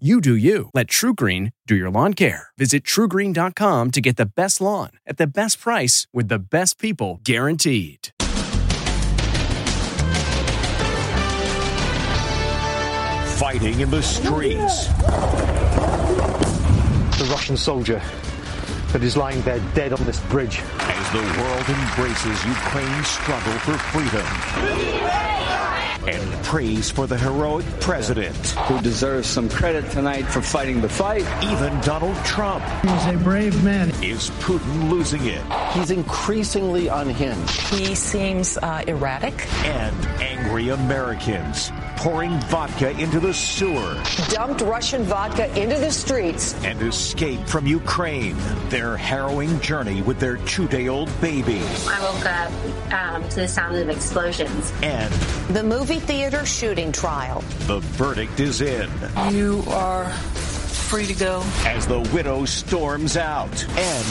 You do you. Let TruGreen do your lawn care. Visit trugreen.com to get the best lawn at the best price with the best people guaranteed. Fighting in the streets. The Russian soldier that is lying there dead on this bridge. As the world embraces Ukraine's struggle for freedom and praise for the heroic president. Who deserves some credit tonight for fighting the fight. Even Donald Trump. He's a brave man. Is Putin losing it? He's increasingly unhinged. He seems uh, erratic. And angry Americans pouring vodka into the sewer. Dumped Russian vodka into the streets. And escaped from Ukraine. Their harrowing journey with their two-day-old baby. I woke up um, to the sound of explosions. And the movie theater shooting trial. The verdict is in. You are free to go. As the widow storms out. And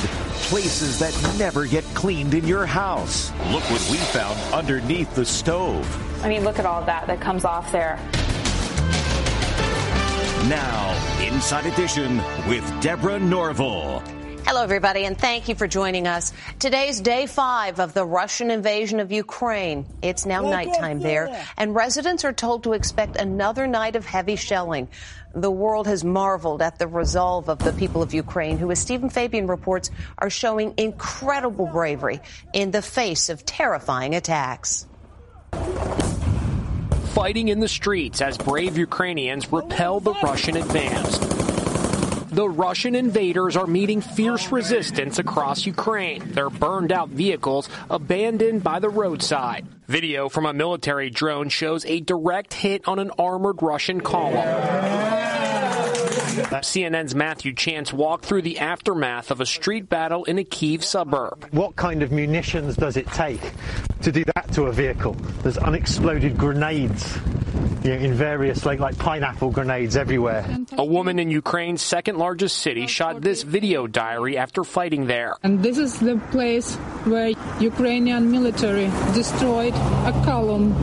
places that never get cleaned in your house. Look what we found underneath the stove. I mean, look at all that that comes off there. Now, Inside Edition with Deborah Norville. Hello, everybody, and thank you for joining us. Today's day five of the Russian invasion of Ukraine. It's now nighttime there, and residents are told to expect another night of heavy shelling. The world has marveled at the resolve of the people of Ukraine, who, as Stephen Fabian reports, are showing incredible bravery in the face of terrifying attacks. Fighting in the streets as brave Ukrainians repel the Russian advance the Russian invaders are meeting fierce resistance across Ukraine. Their burned out vehicles abandoned by the roadside. Video from a military drone shows a direct hit on an armored Russian column. CNN's Matthew Chance walked through the aftermath of a street battle in a Kiev suburb. What kind of munitions does it take to do that to a vehicle? There's unexploded grenades you know, in various like like pineapple grenades everywhere. A woman in Ukraine's second largest city shot this video diary after fighting there. And this is the place where Ukrainian military destroyed a column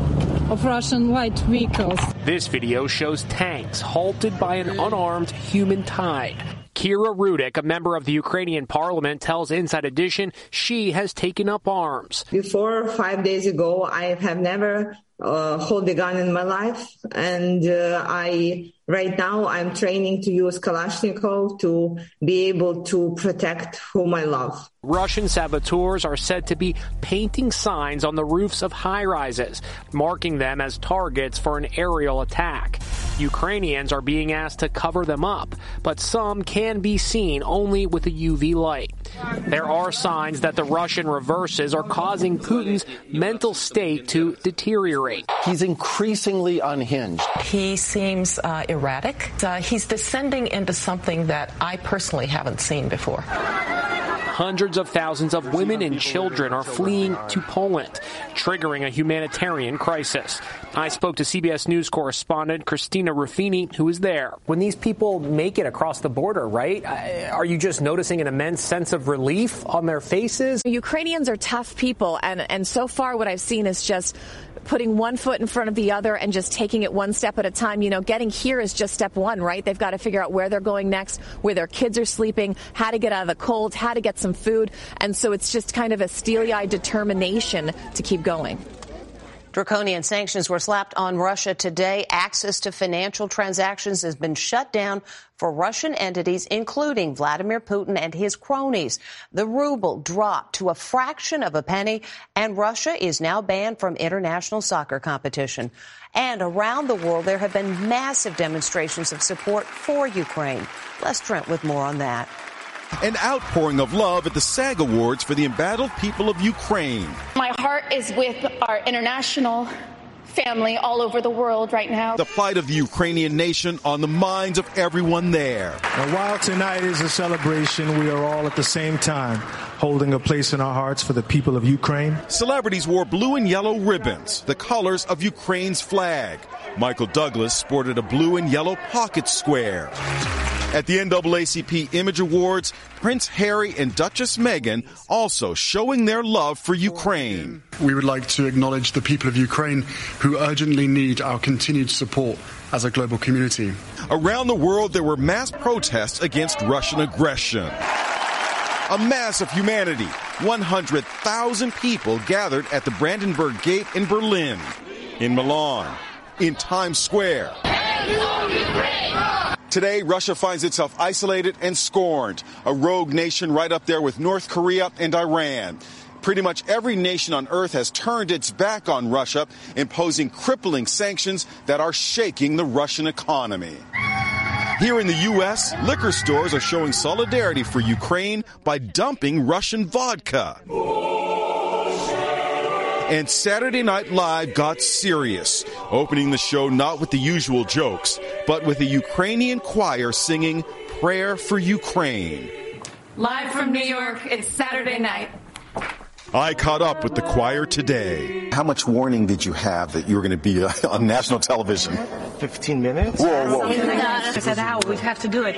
of Russian light vehicles. This video shows tanks halted by an unarmed human tide. Kira Rudik, a member of the Ukrainian parliament, tells Inside Edition she has taken up arms. Before five days ago, I have never uh, hold a gun in my life, and uh, I right now I'm training to use Kalashnikov to be able to protect whom I love. Russian saboteurs are said to be painting signs on the roofs of high rises, marking them as targets for an aerial attack. Ukrainians are being asked to cover them up, but some can be seen only with a UV light. There are signs that the Russian reverses are causing Putin's mental state to deteriorate. He's increasingly unhinged. He seems uh, erratic. Uh, he's descending into something that I personally haven't seen before. Hundreds of thousands of women and children are fleeing to Poland, triggering a humanitarian crisis. I spoke to CBS News correspondent Christina Ruffini, who is there. When these people make it across the border, right, uh, are you just noticing an immense sense of relief on their faces? Ukrainians are tough people, and, and so far what I've seen is just putting one foot in front of the other and just taking it one step at a time. You know, getting here is just step one, right? They've got to figure out where they're going next, where their kids are sleeping, how to get out of the cold, how to get some food. And so it's just kind of a steely eyed determination to keep going. Draconian sanctions were slapped on Russia today. Access to financial transactions has been shut down for Russian entities, including Vladimir Putin and his cronies. The ruble dropped to a fraction of a penny, and Russia is now banned from international soccer competition. And around the world, there have been massive demonstrations of support for Ukraine. Les Trent with more on that. An outpouring of love at the SAG Awards for the embattled people of Ukraine. My heart is with our international family all over the world right now. The plight of the Ukrainian nation on the minds of everyone there. And while tonight is a celebration, we are all at the same time holding a place in our hearts for the people of Ukraine. Celebrities wore blue and yellow ribbons, the colors of Ukraine's flag. Michael Douglas sported a blue and yellow pocket square. At the NAACP Image Awards, Prince Harry and Duchess Meghan also showing their love for Ukraine. We would like to acknowledge the people of Ukraine who urgently need our continued support as a global community. Around the world, there were mass protests against Russian aggression. A mass of humanity. 100,000 people gathered at the Brandenburg Gate in Berlin, in Milan, in Times Square. Today, Russia finds itself isolated and scorned, a rogue nation right up there with North Korea and Iran. Pretty much every nation on earth has turned its back on Russia, imposing crippling sanctions that are shaking the Russian economy. Here in the U.S., liquor stores are showing solidarity for Ukraine by dumping Russian vodka. And Saturday Night Live got serious, opening the show not with the usual jokes, but with a Ukrainian choir singing Prayer for Ukraine. Live from New York, it's Saturday night. I caught up with the choir today. How much warning did you have that you were going to be uh, on national television? 15 minutes? Whoa, whoa. I said, how? We have to do it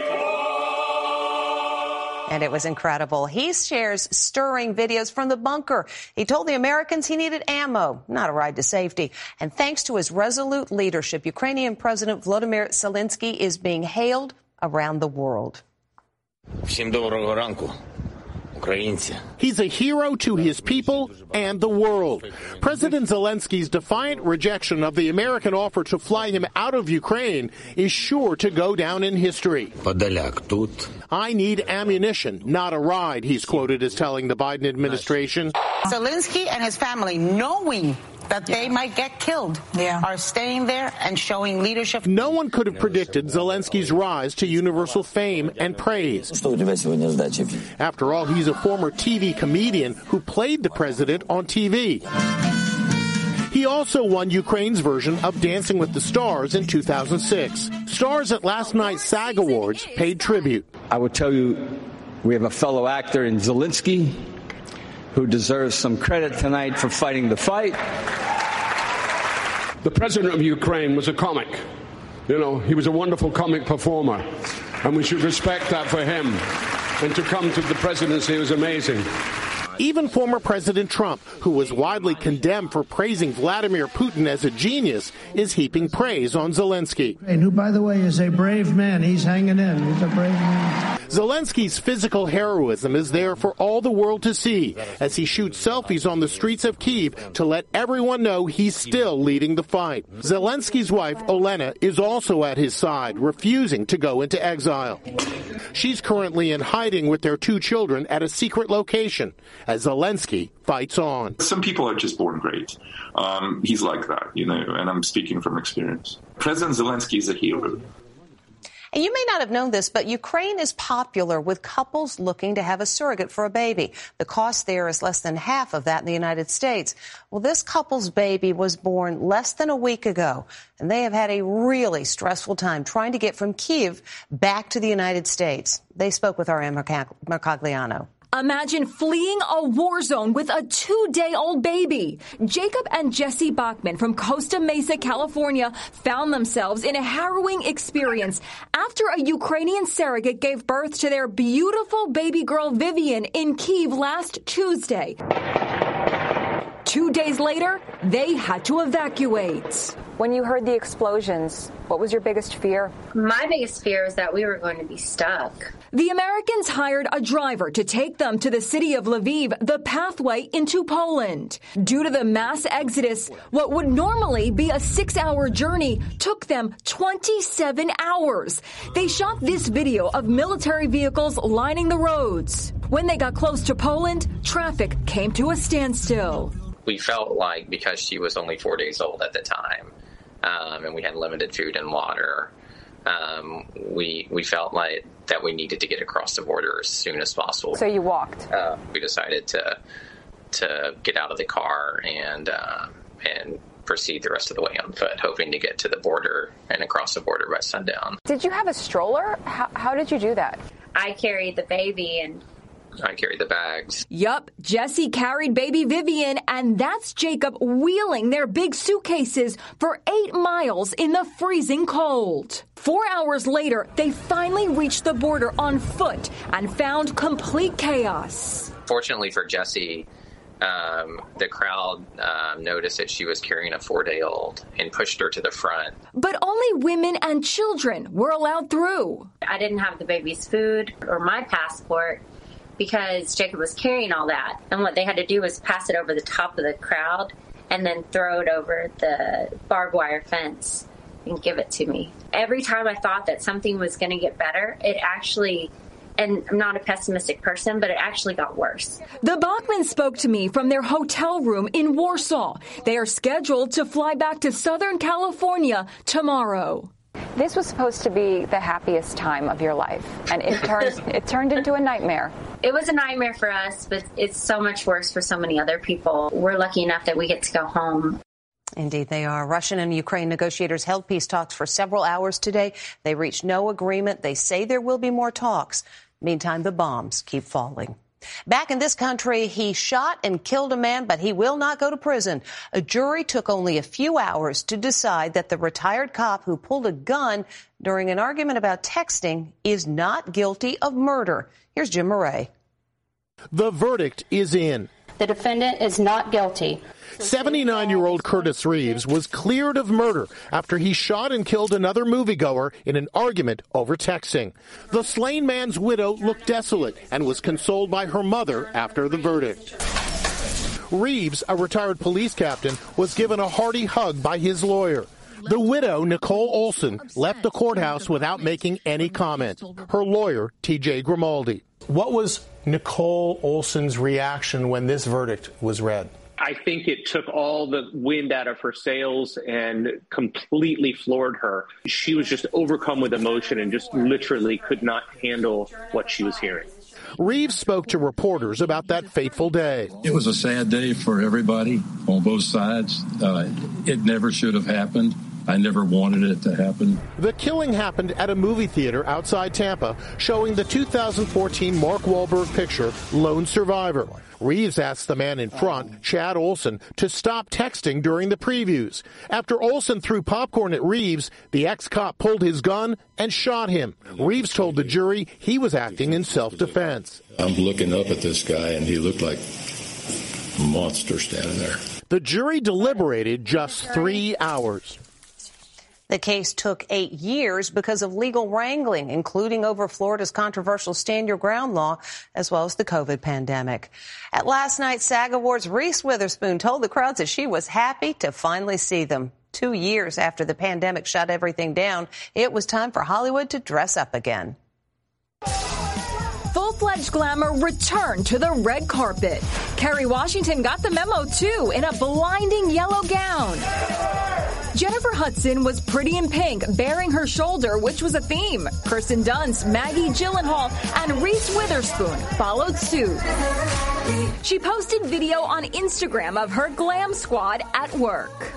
And it was incredible. He shares stirring videos from the bunker. He told the Americans he needed ammo, not a ride to safety. And thanks to his resolute leadership, Ukrainian President Volodymyr Zelensky is being hailed around the world. Всім доброго ранку, українці. He's a hero to his people and the world. President Zelensky's defiant rejection of the American offer to fly him out of Ukraine is sure to go down in history. I need ammunition, not a ride, he's quoted as telling the Biden administration. Zelensky and his family, knowing that they might get killed, are staying there and showing leadership. No one could have predicted Zelensky's rise to universal fame and praise. After all, he's a former TV comedian who played the president on TV. He also won Ukraine's version of Dancing with the Stars in 2006. Stars at last night's SAG Awards paid tribute. I would tell you, we have a fellow actor in Zelensky who deserves some credit tonight for fighting the fight. The president of Ukraine was a comic. You know, he was a wonderful comic performer, and we should respect that for him. And to come to the presidency was amazing. Even former President Trump, who was widely condemned for praising Vladimir Putin as a genius, is heaping praise on Zelensky. And who, by the way, is a brave man. He's hanging in. He's a brave man. Zelensky's physical heroism is there for all the world to see as he shoots selfies on the streets of Kiev to let everyone know he's still leading the fight. Zelensky's wife, Olena, is also at his side, refusing to go into exile. She's currently in hiding with their two children at a secret location as Zelensky fights on. Some people are just born great. Um, he's like that, you know, and I'm speaking from experience. President Zelensky is a hero. And you may not have known this, but Ukraine is popular with couples looking to have a surrogate for a baby. The cost there is less than half of that in the United States. Well, this couple's baby was born less than a week ago, and they have had a really stressful time trying to get from Kiev back to the United States. They spoke with our Emma Mercogliano. Imagine fleeing a war zone with a two day old baby. Jacob and Jesse Bachman from Costa Mesa, California found themselves in a harrowing experience after a Ukrainian surrogate gave birth to their beautiful baby girl Vivian in Kiev last Tuesday. Two days later, they had to evacuate. When you heard the explosions, what was your biggest fear? My biggest fear is that we were going to be stuck. The Americans hired a driver to take them to the city of Lviv, the pathway into Poland. Due to the mass exodus, what would normally be a six hour journey took them 27 hours. They shot this video of military vehicles lining the roads. When they got close to Poland, traffic came to a standstill. We felt like because she was only four days old at the time, um, and we had limited food and water, um, we we felt like that we needed to get across the border as soon as possible. So you walked. Uh, we decided to to get out of the car and uh, and proceed the rest of the way on foot, hoping to get to the border and across the border by sundown. Did you have a stroller? How, how did you do that? I carried the baby and I carried the bags. Yup, Jesse carried baby Vivian, and that's Jacob wheeling their big suitcases for eight miles in the freezing cold. Four hours later, they finally reached the border on foot and found complete chaos. Fortunately for Jesse, um, the crowd um, noticed that she was carrying a four day old and pushed her to the front. But only women and children were allowed through. I didn't have the baby's food or my passport because Jacob was carrying all that. And what they had to do was pass it over the top of the crowd and then throw it over the barbed wire fence and give it to me. Every time I thought that something was going to get better, it actually and I'm not a pessimistic person, but it actually got worse. The Bachmans spoke to me from their hotel room in Warsaw. They are scheduled to fly back to Southern California tomorrow. This was supposed to be the happiest time of your life, and it turned it turned into a nightmare. It was a nightmare for us, but it's so much worse for so many other people. We're lucky enough that we get to go home. Indeed, they are. Russian and Ukraine negotiators held peace talks for several hours today. They reached no agreement. They say there will be more talks. Meantime, the bombs keep falling. Back in this country, he shot and killed a man, but he will not go to prison. A jury took only a few hours to decide that the retired cop who pulled a gun during an argument about texting is not guilty of murder. Here's Jim Moret. The verdict is in. The defendant is not guilty. 79 year old Curtis Reeves was cleared of murder after he shot and killed another moviegoer in an argument over texting. The slain man's widow looked desolate and was consoled by her mother after the verdict. Reeves, a retired police captain, was given a hearty hug by his lawyer. The widow, Nicole Olson, left the courthouse without making any comment. Her lawyer, TJ Grimaldi. What was Nicole Olson's reaction when this verdict was read? I think it took all the wind out of her sails and completely floored her. She was just overcome with emotion and just literally could not handle what she was hearing. Reeves spoke to reporters about that fateful day. It was a sad day for everybody on both sides. Uh, it never should have happened. I never wanted it to happen. The killing happened at a movie theater outside Tampa, showing the 2014 Mark Wahlberg picture, Lone Survivor. Reeves asked the man in front, Chad Olson, to stop texting during the previews. After Olson threw popcorn at Reeves, the ex-cop pulled his gun and shot him. Reeves told the jury he was acting in self-defense. I'm looking up at this guy and he looked like a monster standing there. The jury deliberated just three hours. The case took eight years because of legal wrangling, including over Florida's controversial stand your ground law, as well as the COVID pandemic. At last night's SAG Awards, Reese Witherspoon told the crowds that she was happy to finally see them. Two years after the pandemic shut everything down, it was time for Hollywood to dress up again. Full-fledged glamour returned to the red carpet. Kerry Washington got the memo too in a blinding yellow gown. Jennifer Hudson was pretty in pink, baring her shoulder, which was a theme. Kirsten Dunst, Maggie Gyllenhaal, and Reese Witherspoon followed suit. She posted video on Instagram of her glam squad at work.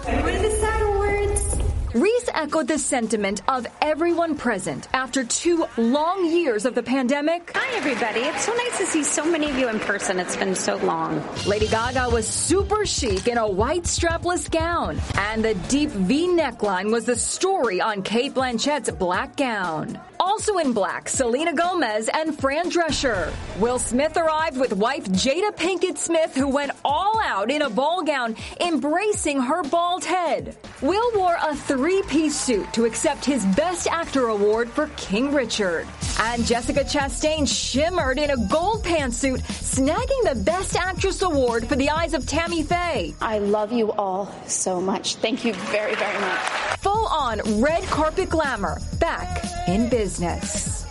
Reese echoed the sentiment of everyone present after two long years of the pandemic. Hi, everybody. It's so nice to see so many of you in person. It's been so long. Lady Gaga was super chic in a white strapless gown, and the deep V neckline was the story on Cate Blanchett's black gown. Also in black, Selena Gomez and Fran Drescher. Will Smith arrived with wife Jada Pinkett Smith, who went all out in a ball gown, embracing her bald head. Will wore a three-piece suit to accept his Best Actor award for King Richard. And Jessica Chastain shimmered in a gold pantsuit, snagging the Best Actress award for The Eyes of Tammy Faye. I love you all so much. Thank you very, very much. Full on red carpet glamour, back in business.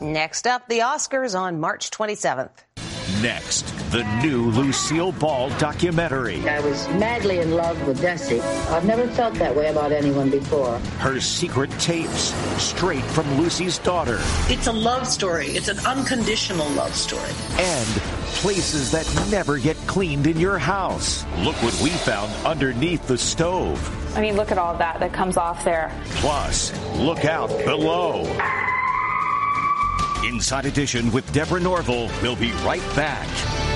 Next up, the Oscars on March 27th. Next. The new Lucille Ball documentary. I was madly in love with Desi. I've never felt that way about anyone before. Her secret tapes, straight from Lucy's daughter. It's a love story. It's an unconditional love story. And places that never get cleaned in your house. Look what we found underneath the stove. I mean, look at all that that comes off there. Plus, look out below. Inside Edition with Deborah Norville will be right back.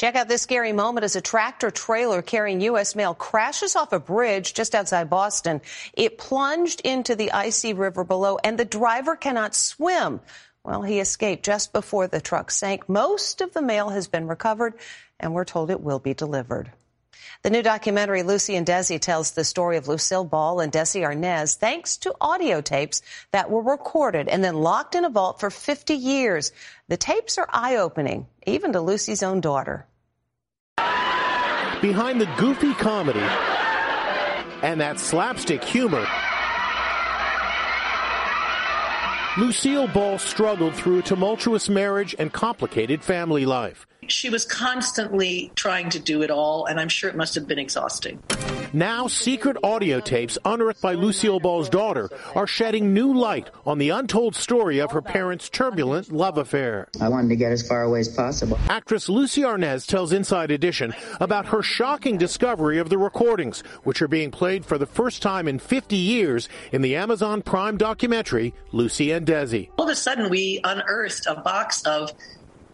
Check out this scary moment as a tractor trailer carrying U.S. mail crashes off a bridge just outside Boston. It plunged into the icy river below, and the driver cannot swim. Well, he escaped just before the truck sank. Most of the mail has been recovered, and we're told it will be delivered. The new documentary, Lucy and Desi, tells the story of Lucille Ball and Desi Arnaz thanks to audio tapes that were recorded and then locked in a vault for 50 years. The tapes are eye opening, even to Lucy's own daughter. Behind the goofy comedy and that slapstick humor, Lucille Ball struggled through a tumultuous marriage and complicated family life. She was constantly trying to do it all, and I'm sure it must have been exhausting. Now, secret audio tapes unearthed by Lucille Ball's daughter are shedding new light on the untold story of her parents' turbulent love affair. I wanted to get as far away as possible. Actress Lucie Arnaz tells Inside Edition about her shocking discovery of the recordings, which are being played for the first time in 50 years in the Amazon Prime documentary, Lucy and Desi. All of a sudden, we unearthed a box of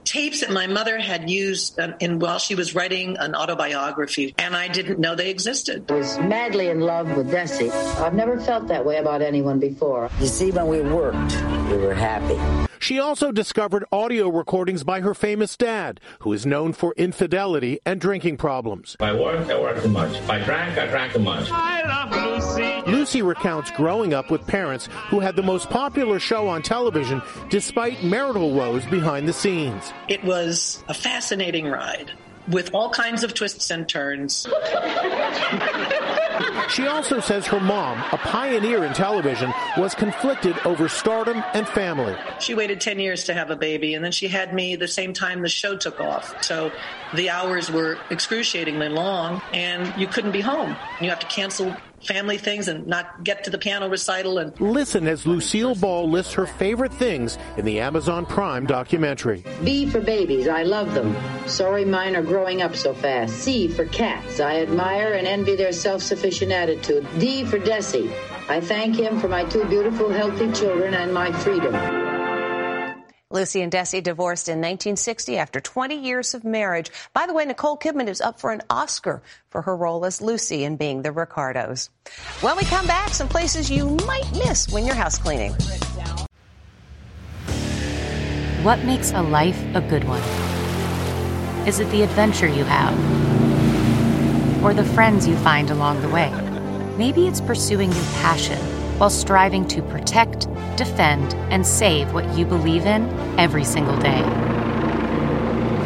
tapes that my mother had used um, in while she was writing an autobiography, and I didn't know they existed. I was madly in love with Desi. I've never felt that way about anyone before. You see, when we worked, we were happy. She also discovered audio recordings by her famous dad, who is known for infidelity and drinking problems. If I worked, I worked too much. If I drank, I drank too much. I love Lucy. Lucy recounts growing up with parents who had the most popular show on television despite marital woes behind the scenes. It was a fascinating ride with all kinds of twists and turns. She also says her mom, a pioneer in television, was conflicted over stardom and family. She waited 10 years to have a baby, and then she had me the same time the show took off. So the hours were excruciatingly long, and you couldn't be home. You have to cancel family things and not get to the piano recital and listen as Lucille Ball lists her favorite things in the Amazon Prime documentary. B for babies, I love them. Sorry mine are growing up so fast. C for cats, I admire and envy their self-sufficient attitude. D for Desi, I thank him for my two beautiful, healthy children and my freedom. Lucy and Desi divorced in 1960 after 20 years of marriage. By the way, Nicole Kidman is up for an Oscar for her role as Lucy in Being the Ricardos. When we come back, some places you might miss when you're house cleaning. What makes a life a good one? Is it the adventure you have? Or the friends you find along the way? Maybe it's pursuing your passion while striving to protect, defend, and save what you believe in every single day.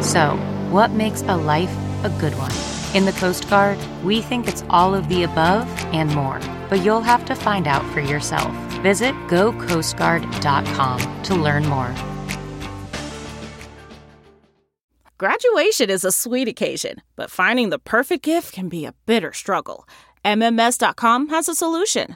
So, What makes a life a good one? In the Coast Guard, we think it's all of the above and more, but you'll have to find out for yourself. Visit gocoastguard.com to learn more. Graduation is a sweet occasion, but finding the perfect gift can be a bitter struggle. MMS.com has a solution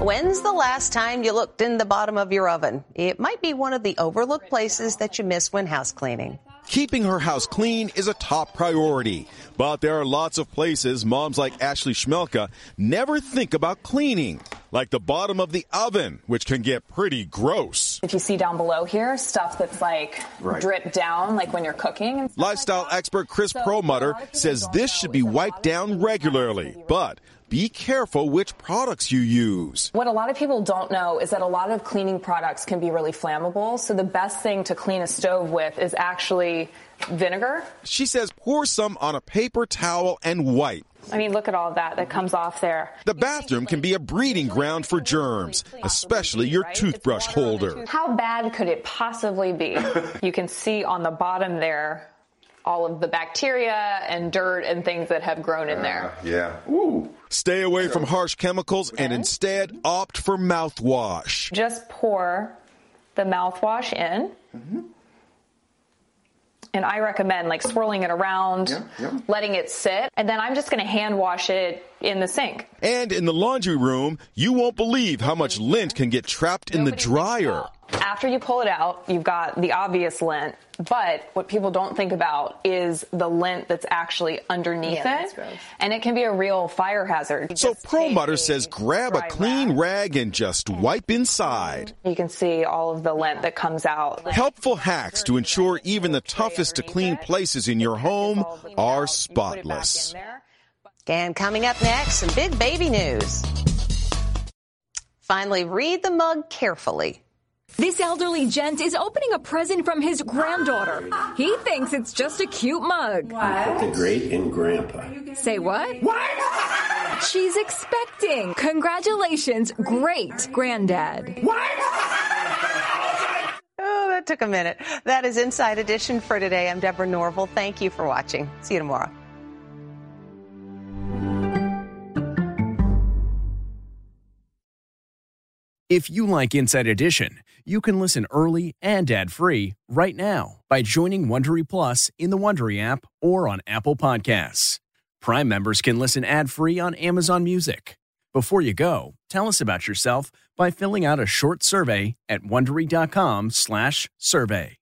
When's the last time you looked in the bottom of your oven? It might be one of the overlooked places that you miss when house cleaning. Keeping her house clean is a top priority, but there are lots of places moms like Ashley Schmelka never think about cleaning, like the bottom of the oven, which can get pretty gross. If you see down below here, stuff that's like Right. drip down, like when you're cooking. And Lifestyle expert Chris Perlmutter says this should be wiped down regularly, but be careful which products you use. what a lot of people don't know is that a lot of cleaning products can be really flammable. So the best thing to clean a stove with is actually vinegar. She says pour some on a paper towel and wipe. I mean, look at all that that comes off there. The bathroom can be a breeding ground for germs, especially your toothbrush holder. How bad could it possibly be? you can see on the bottom there all of the bacteria and dirt and things that have grown in there. Uh, yeah. Ooh. Stay away from harsh chemicals and instead opt for mouthwash. Just pour the mouthwash in. Mm-hmm. And I recommend like swirling it around, letting it sit, and then I'm just going to hand wash it in the sink. And in the laundry room, you won't believe how much lint can get trapped in the dryer. After you pull it out, you've got the obvious lint, but what people don't think about is the lint that's actually underneath Yeah, that's it. gross. And it can be a real fire hazard. So Perlmutter says grab a clean rag and just wipe inside. Mm-hmm. You can see all of the lint that comes out. Helpful hacks to ensure even the toughest to clean places in your home are spotless. And coming up next, some big baby news. Finally, read the mug carefully. This elderly gent is opening a present from his granddaughter. He thinks it's just a cute mug. What? The great and grandpa. Say what? What? She's expecting. Congratulations, great granddad. What? Oh, that took a minute. That is Inside Edition for today. I'm Deborah Norville. Thank you for watching. See you tomorrow. If you like Inside Edition, you can listen early and ad-free right now by joining Wondery Plus in the Wondery app or on Apple Podcasts. Prime members can listen ad-free on Amazon Music. Before you go, tell us about yourself by filling out a short survey at wondery.com/survey.